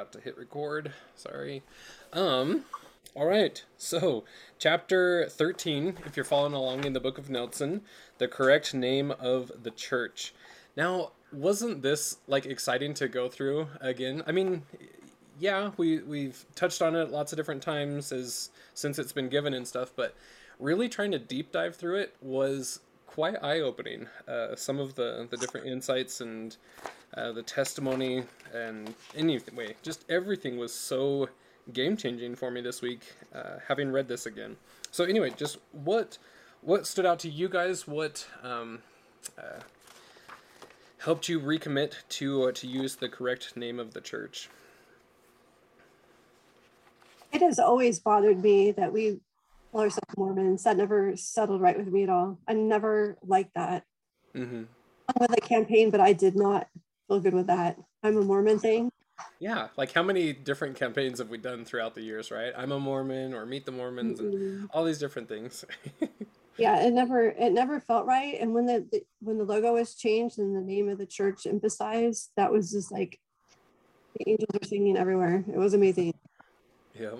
forgot to hit record. Sorry. Um, all right. So, chapter 13, if you're following along in the book of Nelson, the correct name of the church. Now, wasn't this like exciting to go through again? I mean, yeah, we we've touched on it lots of different times as since it's been given and stuff, but really trying to deep dive through it was quite eye opening. Uh, some of the the different insights and uh, the testimony and anyway, just everything was so game changing for me this week, uh, having read this again. So anyway, just what what stood out to you guys? What um, uh, helped you recommit to uh, to use the correct name of the church? It has always bothered me that we call ourselves Mormons. That never settled right with me at all. I never liked that. Mm-hmm. With the campaign, but I did not feel good with that. I'm a Mormon thing. Yeah, like how many different campaigns have we done throughout the years, right? I'm a Mormon or Meet the Mormons mm-hmm. and all these different things. yeah, it never it never felt right. And when the, the when the logo was changed and the name of the church emphasized, that was just like the angels were singing everywhere. It was amazing. Yeah.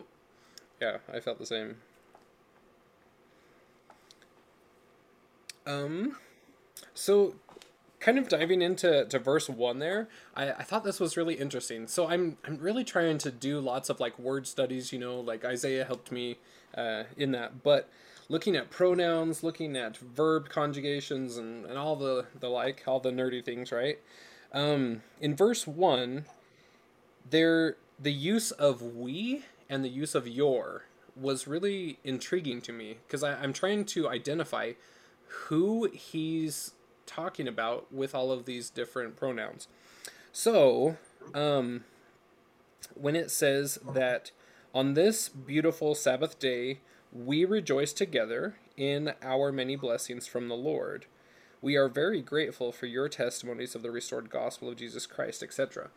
Yeah, I felt the same. Um so kind of diving into to verse one there, I, I thought this was really interesting. So I'm I'm really trying to do lots of like word studies, you know, like Isaiah helped me uh, in that. But looking at pronouns, looking at verb conjugations and, and all the, the like, all the nerdy things, right? Um, in verse one, there the use of we and the use of your was really intriguing to me because I'm trying to identify who he's talking about with all of these different pronouns. So, um, when it says that on this beautiful Sabbath day, we rejoice together in our many blessings from the Lord. We are very grateful for your testimonies of the restored gospel of Jesus Christ, etc.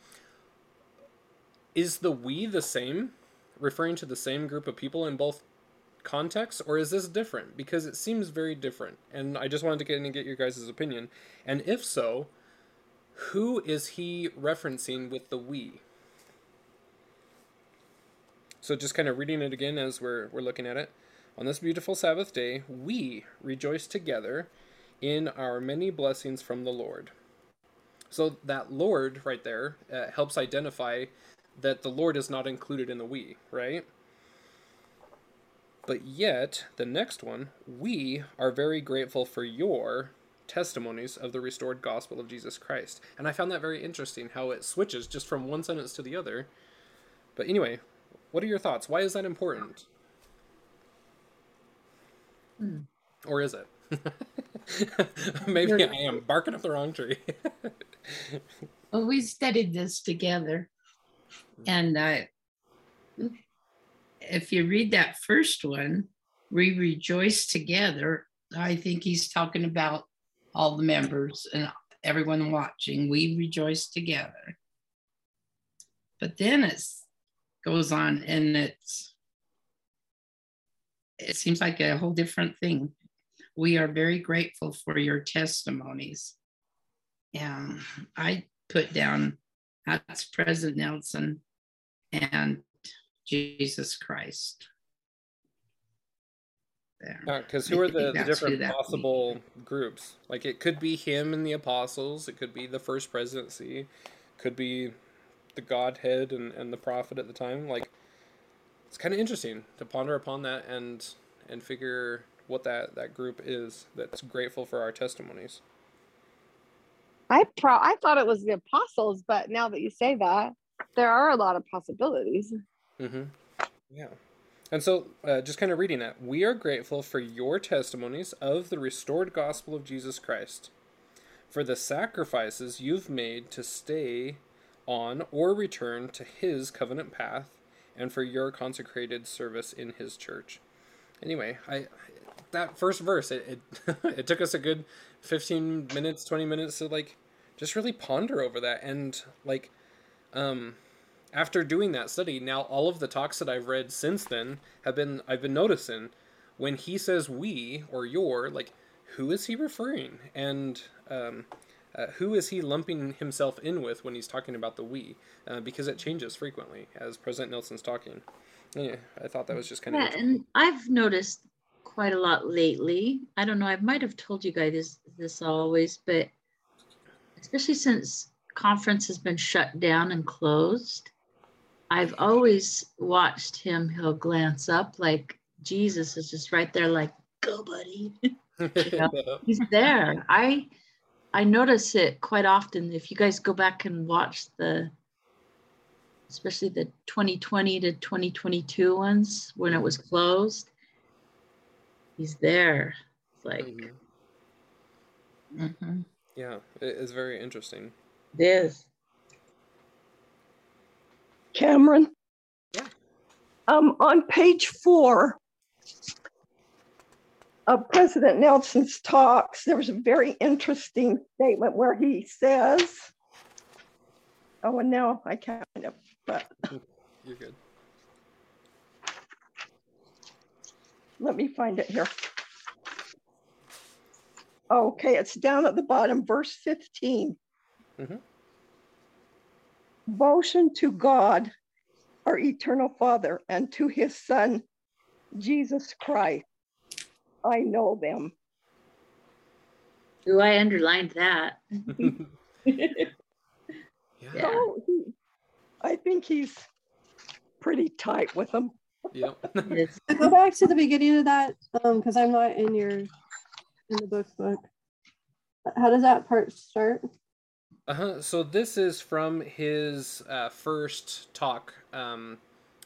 Is the we the same, referring to the same group of people in both context, or is this different? Because it seems very different, and I just wanted to get in and get your guys' opinion. And if so, who is he referencing with the we? So just kind of reading it again as we're we're looking at it. On this beautiful Sabbath day, we rejoice together in our many blessings from the Lord. So that Lord right there uh, helps identify that the Lord is not included in the we, right? But yet, the next one, we are very grateful for your testimonies of the restored gospel of Jesus Christ. And I found that very interesting how it switches just from one sentence to the other. But anyway, what are your thoughts? Why is that important? Hmm. Or is it? Maybe I am barking up the wrong tree. well, we studied this together. And uh, if you read that first one, we rejoice together. I think he's talking about all the members and everyone watching. We rejoice together. But then it goes on and it's it seems like a whole different thing. We are very grateful for your testimonies. And I put down that's President Nelson and Jesus Christ. Because who are the, the different possible groups? Like it could be him and the apostles, it could be the first presidency, could be the Godhead and, and the prophet at the time. Like it's kind of interesting to ponder upon that and and figure what that that group is that's grateful for our testimonies. I pro I thought it was the apostles, but now that you say that, there are a lot of possibilities. Mm-hmm. Yeah. And so, uh, just kind of reading that, we are grateful for your testimonies of the restored gospel of Jesus Christ, for the sacrifices you've made to stay on or return to his covenant path, and for your consecrated service in his church. Anyway, I that first verse it it, it took us a good 15 minutes 20 minutes to like just really ponder over that and like um after doing that study, now all of the talks that I've read since then have been I've been noticing when he says we or your, like who is he referring? And um, Uh, who is he lumping himself in with when he's talking about the we? Uh, because it changes frequently as President Nelson's talking. Yeah, I thought that was just kind yeah, of. and I've noticed quite a lot lately. I don't know. I might have told you guys this, this always, but especially since conference has been shut down and closed, I've always watched him. He'll glance up like Jesus is just right there, like go, buddy. you know, he's there. I I notice it quite often. If you guys go back and watch the, especially the 2020 to 2022 ones when it was closed, he's there. It's like, Mhm. mhm. Yeah, it is very interesting. it is. Cameron? Yeah. Um, on page four of President Nelson's talks, there was a very interesting statement where he says, oh, and now I can't, but You're good. let me find it here. Okay, it's down at the bottom, verse 15. Mhm. Devotion to God, our eternal Father, and to his Son, Jesus Christ. I know them. Ooh, I underlined that. yeah. Yeah. So he, I think he's pretty tight with them. Yep. Go back to the beginning of that, um, because I'm not in your in the book book. How does that part start? Uh-huh. So this is from his uh, first talk um,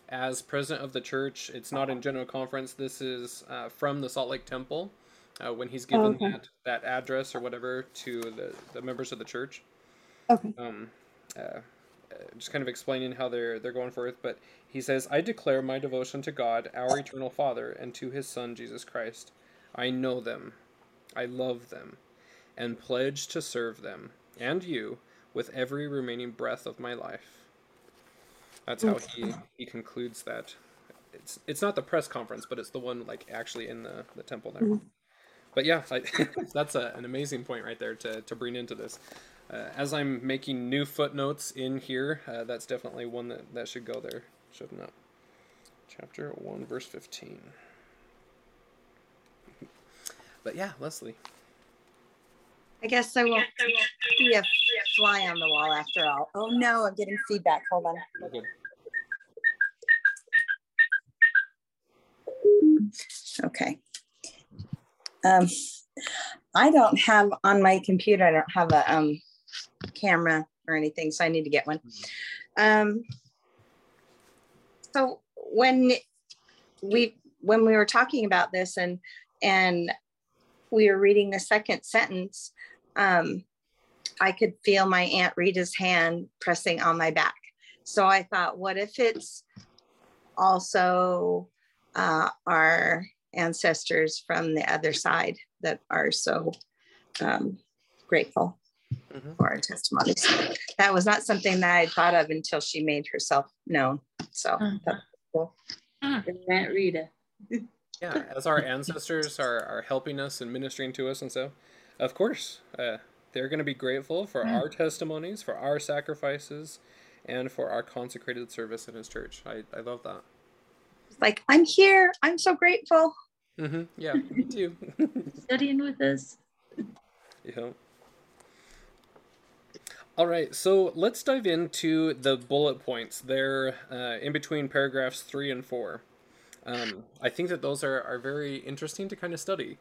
as president of the church. It's not in general conference. This is uh, from the Salt Lake Temple uh, when he's given okay. that, that address or whatever to the, the members of the church. Okay. Um, uh, uh, just kind of explaining how they're they're going forth. But he says, "I declare my devotion to God, our eternal Father, and to His Son Jesus Christ. I know them, I love them, and pledge to serve them and you with every remaining breath of my life." That's how he he concludes that. It's it's not the press conference, but it's the one like actually in the the temple there. Mhm. But yeah, I, that's a, an amazing point right there to to bring into this. Uh, as I'm making new footnotes in here, uh, that's definitely one that, that should go there, shouldn't it? Chapter 1, verse 15. But yeah, Leslie. I guess I won't be a fly on the wall after all. Oh no, I'm getting feedback. Hold on. Okay. Okay. Um, I don't have on my computer, I don't have a um, camera or anything, so I need to get one. Um, so when we when we were talking about this and and we were reading the second sentence, um, I could feel my Aunt Rita's hand pressing on my back. So I thought, what if it's also uh, our ancestors from the other side that are so um, grateful Mhm. for our testimonies. That was not something that I had thought of until she made herself known. So Uh-huh. that's cool. Ah, Aunt Rita. Yeah, as our ancestors are, are helping us and ministering to us and so, of course, uh, they're going to be grateful for Mm. our testimonies, for our sacrifices, and for our consecrated service in his church. I, I love that. It's like, I'm here. I'm so grateful. hmm Yeah, me too. Studying with us. yeah. All right, so let's dive into the bullet points there uh, in between paragraphs three and four. Um, I think that those are, are very interesting to kind of study.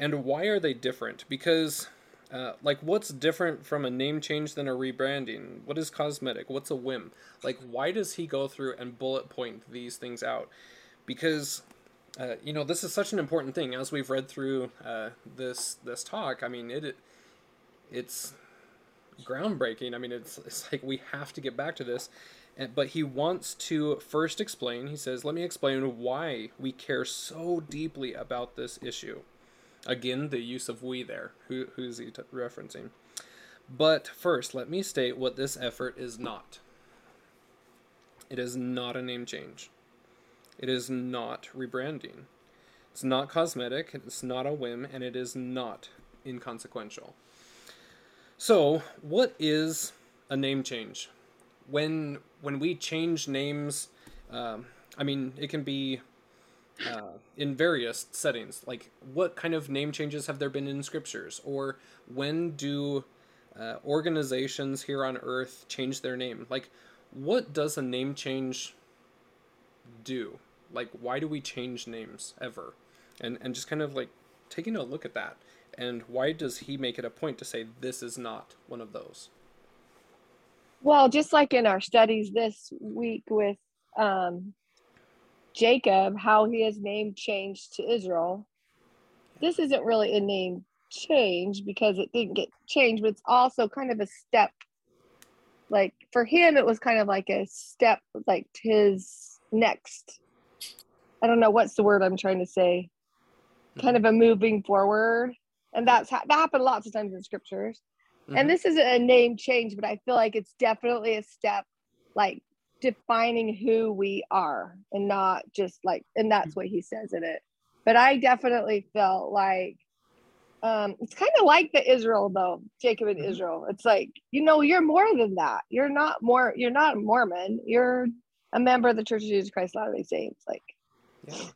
And why are they different? Because, uh, like, what's different from a name change than a rebranding? What is cosmetic? What's a whim? Like, why does he go through and bullet point these things out? Because, uh, you know, this is such an important thing. As we've read through uh, this this talk, I mean, it it's groundbreaking. I mean, it's it's like we have to get back to this. But he wants to first explain. He says, "Let me explain why we care so deeply about this issue." Again, the use of "we" there. Who who's he t- referencing? But first, let me state what this effort is not. It is not a name change. It is not rebranding. It's not cosmetic. It's not a whim, and it is not inconsequential. So, what is a name change? When when we change names, um, I mean, it can be uh, in various settings. Like, what kind of name changes have there been in scriptures, or when do uh, organizations here on Earth change their name? Like, what does a name change do? Like, why do we change names ever? And and just kind of like taking a look at that and why does he make it a point to say this is not one of those? Well, just like in our studies this week with um, Jacob, how he has name changed to Israel. This isn't really a name change because it didn't get changed, but it's also kind of a step. Like for him, it was kind of like a step, like his next. I don't know what's the word I'm trying to say. Kind of a moving forward and that's ha- that happened lots of times in scriptures mm-hmm. and this isn't a name change but i feel like it's definitely a step like defining who we are and not just like and that's what he says in it. But i definitely felt like um it's kind of like the israel though jacob and mm-hmm. israel. It's like you know you're more than that. You're not more you're not a mormon. You're a member of the church of jesus christ latter day saints like. Yeah.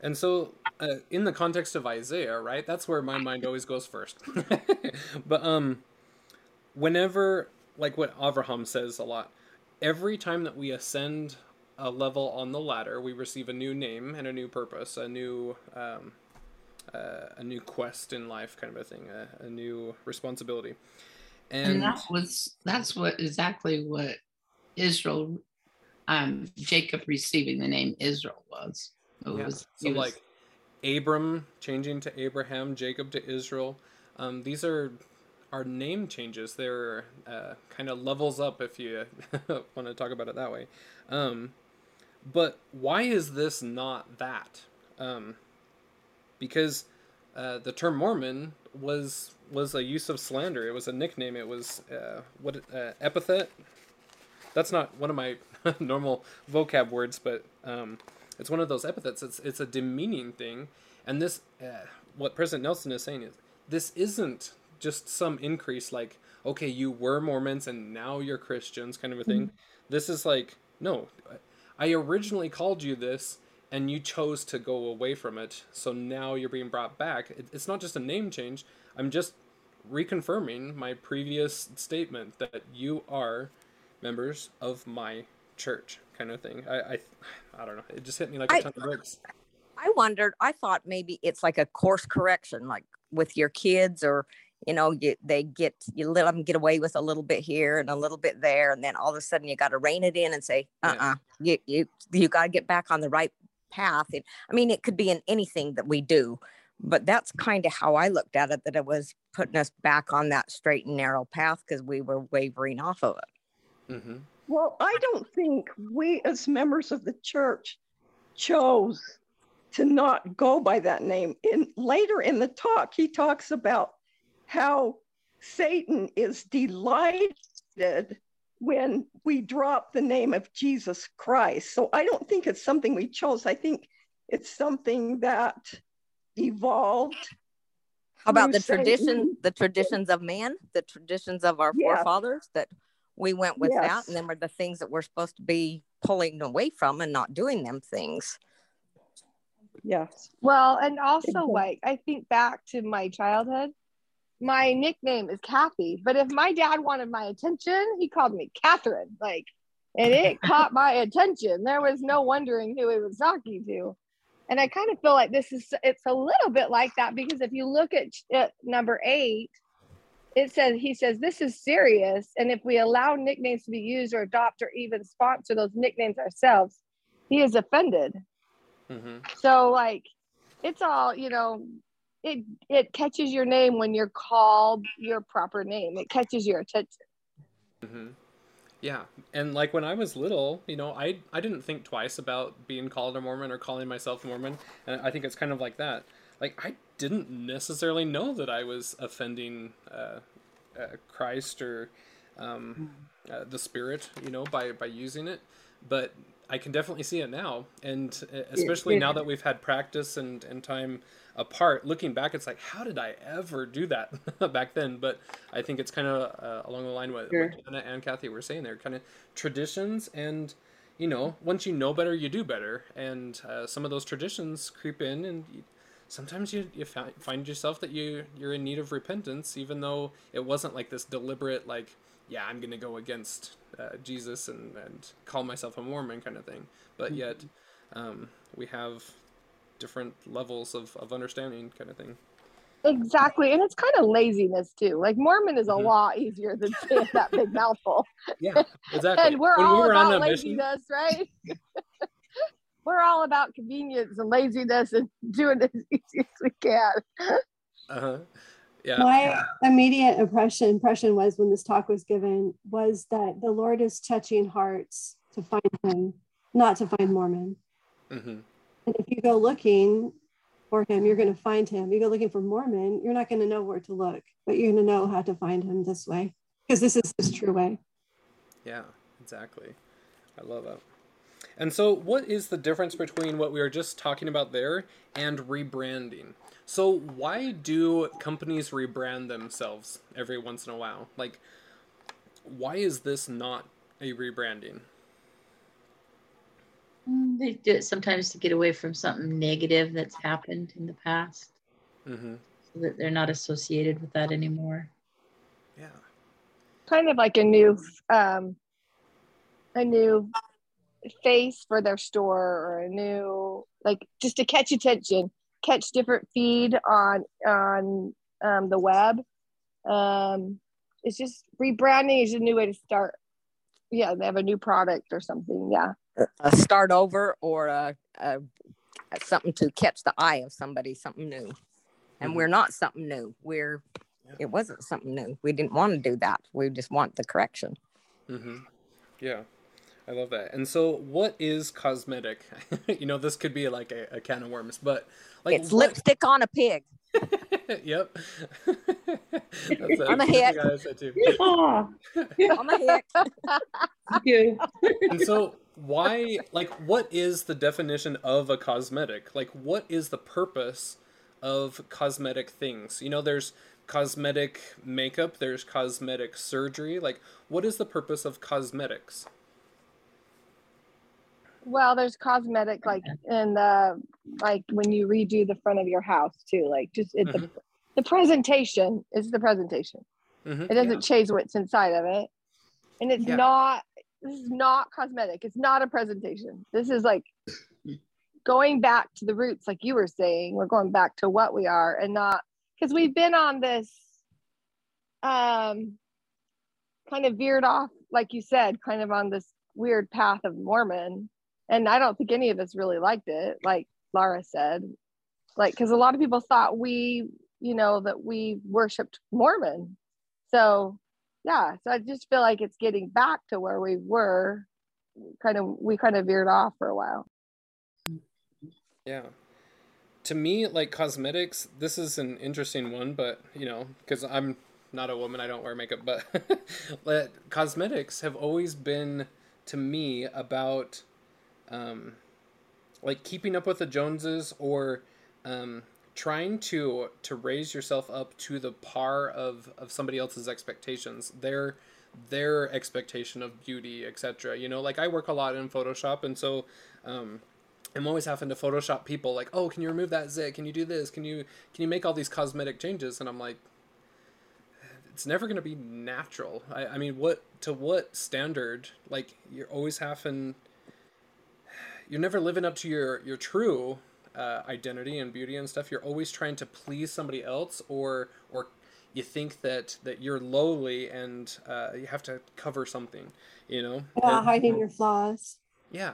And so, uh, in the context of Isaiah, right, that's where my mind always goes first. but um, whenever, like what Avraham says a lot, every time that we ascend a level on the ladder, we receive a new name and a new purpose, a new um, uh, a new quest in life, kind of a thing, a, a new responsibility. And, and that was that's what exactly what Israel, um, Jacob receiving the name Israel was. It yeah. was, so was... like Abram changing to Abraham, Jacob to Israel. Um, these are are name changes. They're uh, kind of levels up if you want to talk about it that way. Um, but why is this not that? Um, because uh, the term Mormon was was a use of slander. It was a nickname. It was uh, what uh, epithet. That's not one of my normal vocab words, but um, it's one of those epithets. It's it's a demeaning thing, and this uh, what President Nelson is saying is this isn't just some increase like okay you were Mormons and now you're Christians kind of a thing. Mm-hmm. This is like no, I originally called you this and you chose to go away from it, so now you're being brought back. It's not just a name change. I'm just reconfirming my previous statement that you are members of my church kind of thing. I, I, I don't know. It just hit me like a I, ton of bricks. I wondered. I thought maybe it's like a course correction, like with your kids, or you know, you, they get you let them get away with a little bit here and a little bit there, and then all of a sudden you got to rein it in and say, uh, uh-uh, uh you you you got to get back on the right path. And, I mean, it could be in anything that we do, but that's kind of how I looked at it. That it was putting us back on that straight and narrow path because we were wavering off of it. Mm-hmm. Well, I don't think we as members of the church chose to not go by that name. In later in the talk, he talks about how Satan is delighted when we drop the name of Jesus Christ. So I don't think it's something we chose. I think it's something that evolved. How about the Satan. tradition, the traditions of man, the traditions of our yes. forefathers that we went with yes. that and then were the things that we're supposed to be pulling away from and not doing them things yes well and also exactly. like i think back to my childhood my nickname is kathy but if my dad wanted my attention he called me catherine like and it caught my attention. There was no wondering who he was talking to. And i kind of feel like this is it's a little bit like that because if you look at, at number eight it says he says this is serious. And if we allow nicknames to be used or adopt or even sponsor those nicknames ourselves he is offended. Mm-hmm. so like it's all you know it it catches your name when you're called your proper name. It catches your attention. Mm-hmm. yeah. And like when i was little you know i i didn't think twice about being called a mormon or calling myself mormon. And i think it's kind of like that. Like I didn't necessarily know that I was offending uh, uh, Christ or um, hmm. uh, the Spirit, you know, by by using it. But I can definitely see it now, and uh, especially now that we've had practice and and time apart looking back it's like how did i ever do that back then but i think it's kind of uh, along the line with sure. what Anna and kathy were saying there kind of traditions and you know once you know better you do better and uh, some of those traditions creep in and you, sometimes you, you find yourself that you you're in need of repentance even though it wasn't like this deliberate like yeah i'm gonna go against uh, jesus and, and call myself a mormon kind of thing but mm-hmm. yet um, we have different levels of, of understanding kind of thing exactly and it's kind of laziness too like mormon is a mm-hmm. lot easier than saying that big mouthful yeah exactly and we're when all we about laziness mission... right we're all about convenience and laziness and doing it as easy as we can. Uh-huh. Yeah. My immediate impression impression was when this talk was given was that the Lord is touching hearts to find him, not to find Mormon. Mm-hmm. And if you go looking for him, you're going to find him. You go looking for Mormon, you're not going to know where to look, but you're going to know how to find him this way because this is his true way. Yeah, exactly. I love that. And so, what is the difference between what we were just talking about there and rebranding? So, why do companies rebrand themselves every once in a while? Like, why is this not a rebranding? Mm, they do it sometimes to get away from something negative that's happened in the past. Mm-hmm. So that they're not associated with that anymore. Yeah. Kind of like a new um, a new face for their store or a new like just to catch attention catch different feed on on um, the web um, it's just rebranding is a new way to start yeah they have a new product or something yeah a start over or a, a, a something to catch the eye of somebody something new and mm-hmm. we're not something new we're yeah. it wasn't something new we didn't want to do that we just want the correction mm-hmm. yeah I love that. And so, what is cosmetic? you know, this could be like a, a can of worms, but like it's what... lipstick on a pig. yep. on a hit. on a hit. and so, why? Like, what is the definition of a cosmetic? Like, what is the purpose of cosmetic things? You know, there's cosmetic makeup. There's cosmetic surgery. Like, what is the purpose of cosmetics? Well, there's cosmetic like in the like when you redo the front of your house too. Like just it's mm-hmm. the, the presentation is the presentation. Mm-hmm. It doesn't yeah. change what's inside of it. And it's yeah. not this is not cosmetic. It's not a presentation. This is like going back to the roots, like you were saying. We're going back to what we are and not because we've been on this um kind of veered off, like you said, kind of on this weird path of Mormon and I don't think any of us really liked it, like Laura said, like because a lot of people thought we, you know, that we worshipped Mormon. So yeah, so I just feel like it's getting back to where we were. Kind of, we kind of veered off for a while. Yeah. To me, like cosmetics, this is an interesting one, but you know, because I'm not a woman, I don't wear makeup, but, but cosmetics have always been to me about um, like keeping up with the Joneses or um, trying to to raise yourself up to the par of of somebody else's expectations their their expectation of beauty etc you know like i work a lot in photoshop and so um, i'm always having to photoshop people like oh can you remove that zit? Can you do this? Can you can you make all these cosmetic changes? And i'm like it's never going to be natural. I, I mean what to what standard? Like you're always having you're never living up to your your true uh, identity and beauty and stuff. You're always trying to please somebody else, or or you think that that you're lowly and uh, you have to cover something. You know, yeah, and, hiding your flaws. Yeah.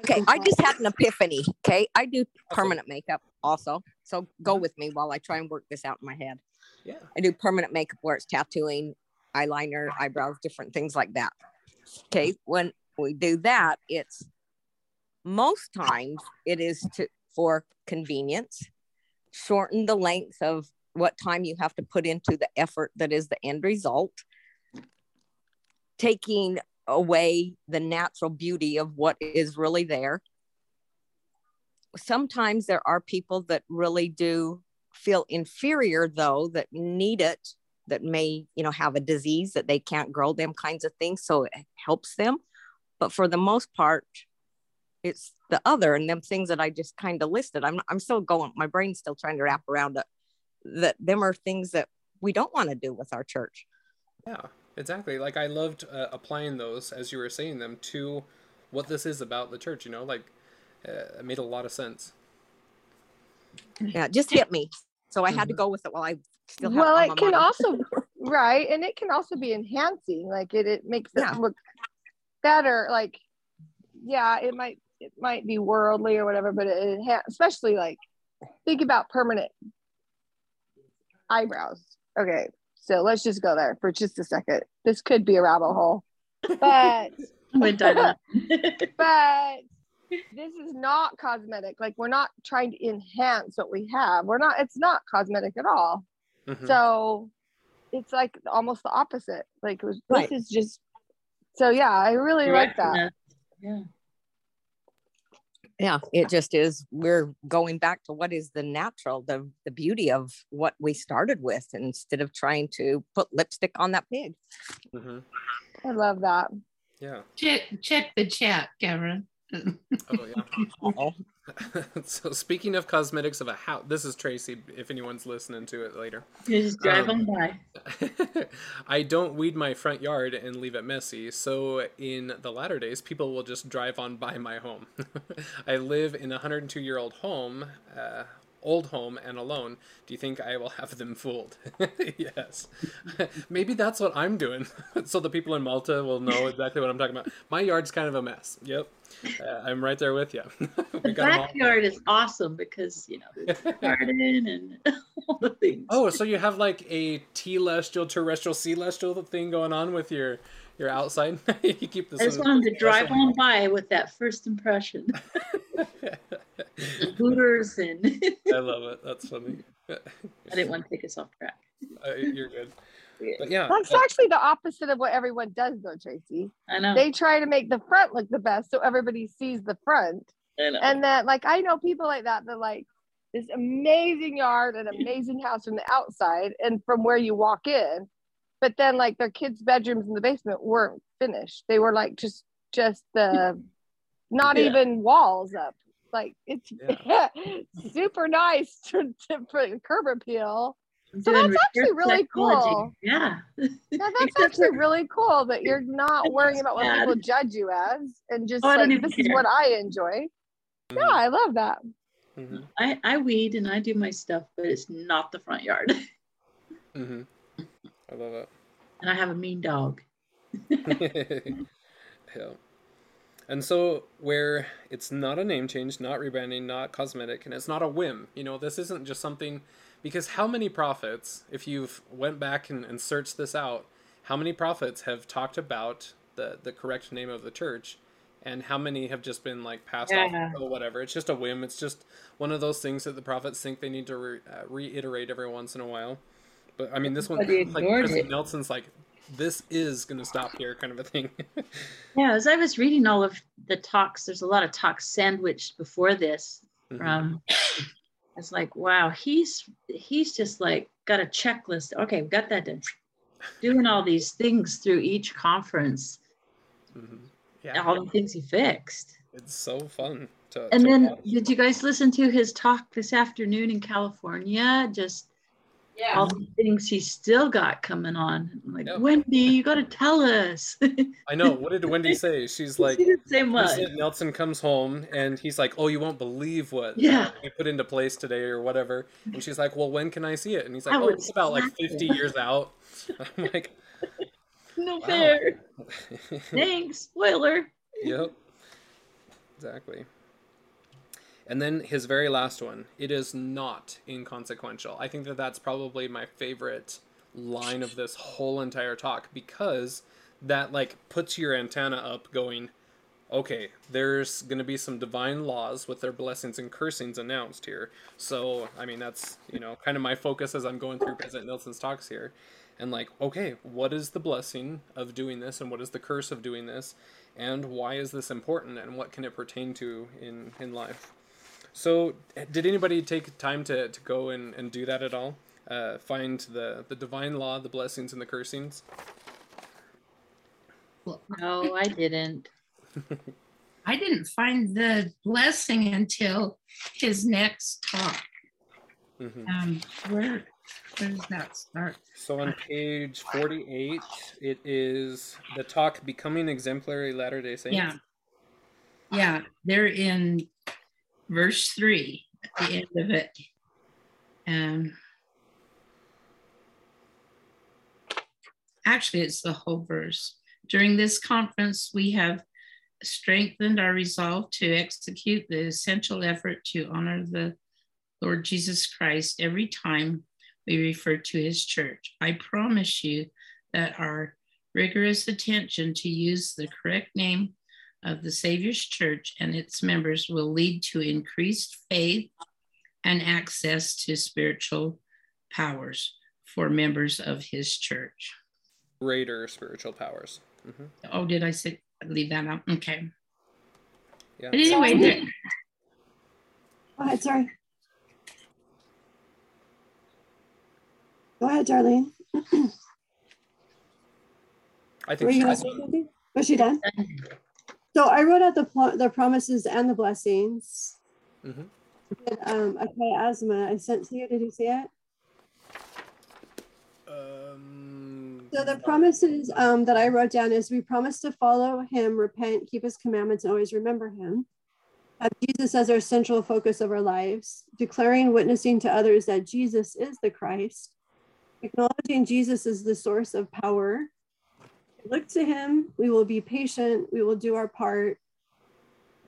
Okay, I just had an epiphany. Okay, I do permanent makeup also, so go with me while I try and work this out in my head. Yeah. I do permanent makeup where it's tattooing, eyeliner, eyebrows, different things like that. Okay, when we do that, it's most times it is to for convenience, shorten the length of what time you have to put into the effort that is the end result, taking away the natural beauty of what is really there. sometimes there are people that really do feel inferior though that need it that may you know have a disease that they can't grow them kinds of things so it helps them. But for the most part it's the other and them things that i just kind of listed. I'm i'm still going my brain's still trying to wrap around it that them are things that we don't want to do with our church. Yeah exactly. Like i loved uh, applying those as you were saying them to what this is about the church you know like uh, it made a lot of sense. Yeah just hit me. So i had to mm-hmm. go with it while i still have well it can also right and it can also be enhancing like it, it makes it yeah. look better like yeah it might it might be worldly or whatever but it, it especially like think about permanent eyebrows okay so let's just go there for just a second this could be a rabbit hole but but this is not cosmetic. Like we're not trying to enhance what we have. We're not, it's not cosmetic at all. Mm-hmm. So it's like almost the opposite. Like was, right. this is just so yeah, I really like that. Yeah. Yeah, it just is. We're going back to what is the natural, the the beauty of what we started with, instead of trying to put lipstick on that pig. Mm-hmm. I love that. Yeah. Check check the chat, Karen oh yeah. so speaking of cosmetics of a house, this is Tracy. If anyone's listening to it later, you just drive um, on by. I don't weed my front yard and leave it messy. So in the latter days, people will just drive on by my home. I live in a 102 year old home. Uh, old home and alone, do you think I will have them fooled? yes. Maybe that's what I'm doing. so the people in Malta will know exactly what I'm talking about. My yard's kind of a mess. Yep. Uh, I'm right there with you. the backyard is awesome because, you know, there's garden and all the things. Oh, so you have like a telestial, terrestrial, celestial thing going on with your your outside. you keep this. I just wanted to drive on by with that first impression. Hooters and. I love it. That's funny. I didn't want to take us off track. Uh, you're good. But yeah, that's actually the opposite of what everyone does, though, Tracy. I know. They try to make the front look the best, so everybody sees the front. And that, like, I know people like that. That like this amazing yard and amazing house from the outside, and from where you walk in, but then like their kids' bedrooms in the basement weren't finished. They were like just just the not yeah. even walls up like it's yeah. super nice to, to put curb appeal. So that's actually really cool. Yeah. yeah that's actually really cool that you're not worrying about what people judge you as and just oh, like this care. is what I enjoy. Mm-hmm. Yeah, I love that. Mm-hmm. I, I weed and I do my stuff, but it's not the front yard. mm-hmm. I love it. And I have a mean dog. yeah. And so, where it's not a name change, not rebranding, not cosmetic, and it's not a whim, you know, this isn't just something. Because how many prophets, if you've went back and, and searched this out, how many prophets have talked about the the correct name of the church, and how many have just been like passed yeah. off or whatever? It's just a whim. It's just one of those things that the prophets think they need to re, uh, reiterate every once in a while. But I mean, this one, like President Nelson's like this is going to stop here kind of a thing. yeah, as I was reading all of the talks, there's a lot of talks sandwiched before this mm-hmm. from it's like, wow, he's he's just like got a checklist. Okay, we got that done. Doing all these things through each conference. Mm-hmm. Yeah. All the things he fixed. It's so fun. To, and to then watch. did you guys listen to his talk this afternoon in California? Just yeah. all the things he's still got coming on. I'm like, yep. Wendy, you got to tell us. I know. What did Wendy say? She's like, she didn't say much. Nelson comes home and he's like, oh, you won't believe what yeah. we put into place today or whatever. And she's like, well, when can I see it? And he's like, I oh, it's about like 50 years out. I'm like, no fair. Thanks. Spoiler. Yep. Exactly. And then his very last one, it is not inconsequential. I think that that's probably my favorite line of this whole entire talk because that like puts your antenna up going, okay, there's going to be some divine laws with their blessings and cursings announced here. So, I mean, that's, you know, kind of my focus as I'm going through President Nelson's talks here. And like, okay, what is the blessing of doing this and what is the curse of doing this? And why is this important and what can it pertain to in, in life? So, did anybody take time to, to go and, and do that at all? Uh, find the, the divine law, the blessings and the cursings? No, I didn't. I didn't find the blessing until his next talk. Mm-hmm. Um, where where does that start? So on page forty-eight, it is the talk "Becoming Exemplary Latter Day Saints." Yeah, yeah, they're in verse three at the end of it. Um, actually, it's the whole verse. During this conference, we have strengthened our resolve to execute the essential effort to honor the Lord Jesus Christ every time we refer to his church. I promise you that our rigorous attention to use the correct name of the Savior's church and its members will lead to increased faith and access to spiritual powers for members of his church. Greater spiritual powers. Mm-hmm. Oh, did I say leave that out? Okay. Yeah. But anyway, there, go ahead. Sorry. Go ahead, Darlene. I think she was she done? So I wrote out the the promises and the blessings. Mm-hmm. Um, okay, asthma. I sent to you. Did you see it? Um, so the promises um, that I wrote down is we promise to follow him, repent, keep his commandments, and always remember him. Have Jesus as our central focus of our lives, declaring, witnessing to others that Jesus is the Christ, acknowledging Jesus is the source of power. Look to him, we will be patient, we will do our part,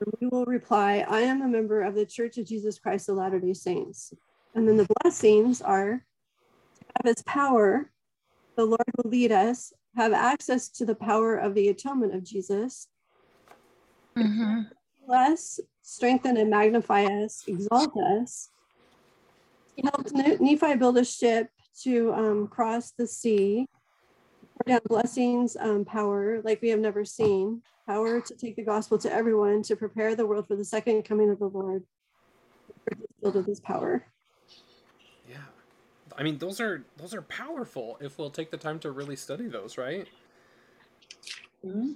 and we will reply, I am a member of the Church of Jesus Christ of Latter day Saints. And then the blessings are to have his power, the Lord will lead us, have access to the power of the atonement of Jesus. Mm-hmm. Bless, strengthen, and magnify us, exalt us. He helped Nephi build a ship to um, cross the sea, down blessings, um, power like we have never seen, power to take the gospel to everyone, to prepare the world for the second coming of the Lord. Filled with His power. Yeah, I mean those are those are powerful if we'll take the time to really study those, right? Mm-hmm.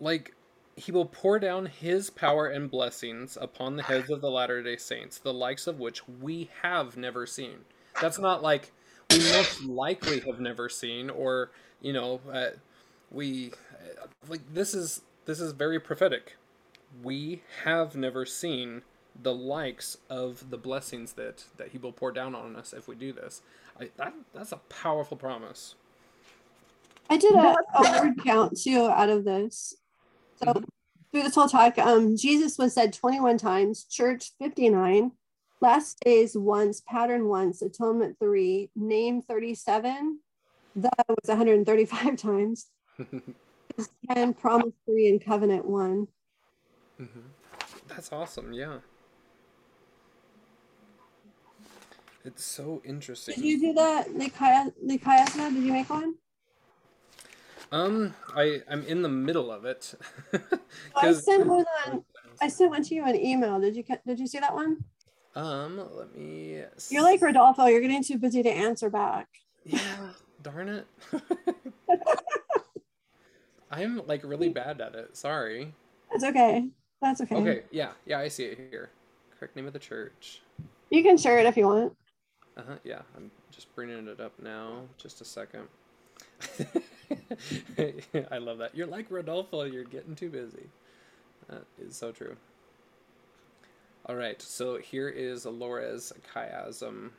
Like he will pour down his power and blessings upon the heads of the latter day saints, the likes of which we have never seen. That's not like we most likely have never seen, or you know, uh, we uh, like this is this is very prophetic. We have never seen the likes of the blessings that that He will pour down on us if we do this. I, that that's a powerful promise. I did a, a word count too out of this. So mm-hmm. through this whole talk, um, Jesus was said 21 times, church 59, Last days once, pattern once, atonement three, name 37. That was 135 times. 10, promise three, and covenant one. Mm-hmm. That's awesome. Yeah. It's so interesting. Did you do that, Nikayasna? Did you make one? Um, I I'm in the middle of it. I sent one on. I sent one to you an email. Did you did you see that one? Um, let me. You're like Rodolfo. You're getting too busy to answer back. Yeah, darn it. I'm like really bad at it. Sorry. That's okay. That's okay. Okay. Yeah. Yeah. I see it here. Correct name of the church. You can share it if you want. Uh huh. Yeah. I'm just bringing it up now. Just a second. I love that. You're like Rodolfo. You're getting too busy. That is so true. All right, so here is Lora's chiasm.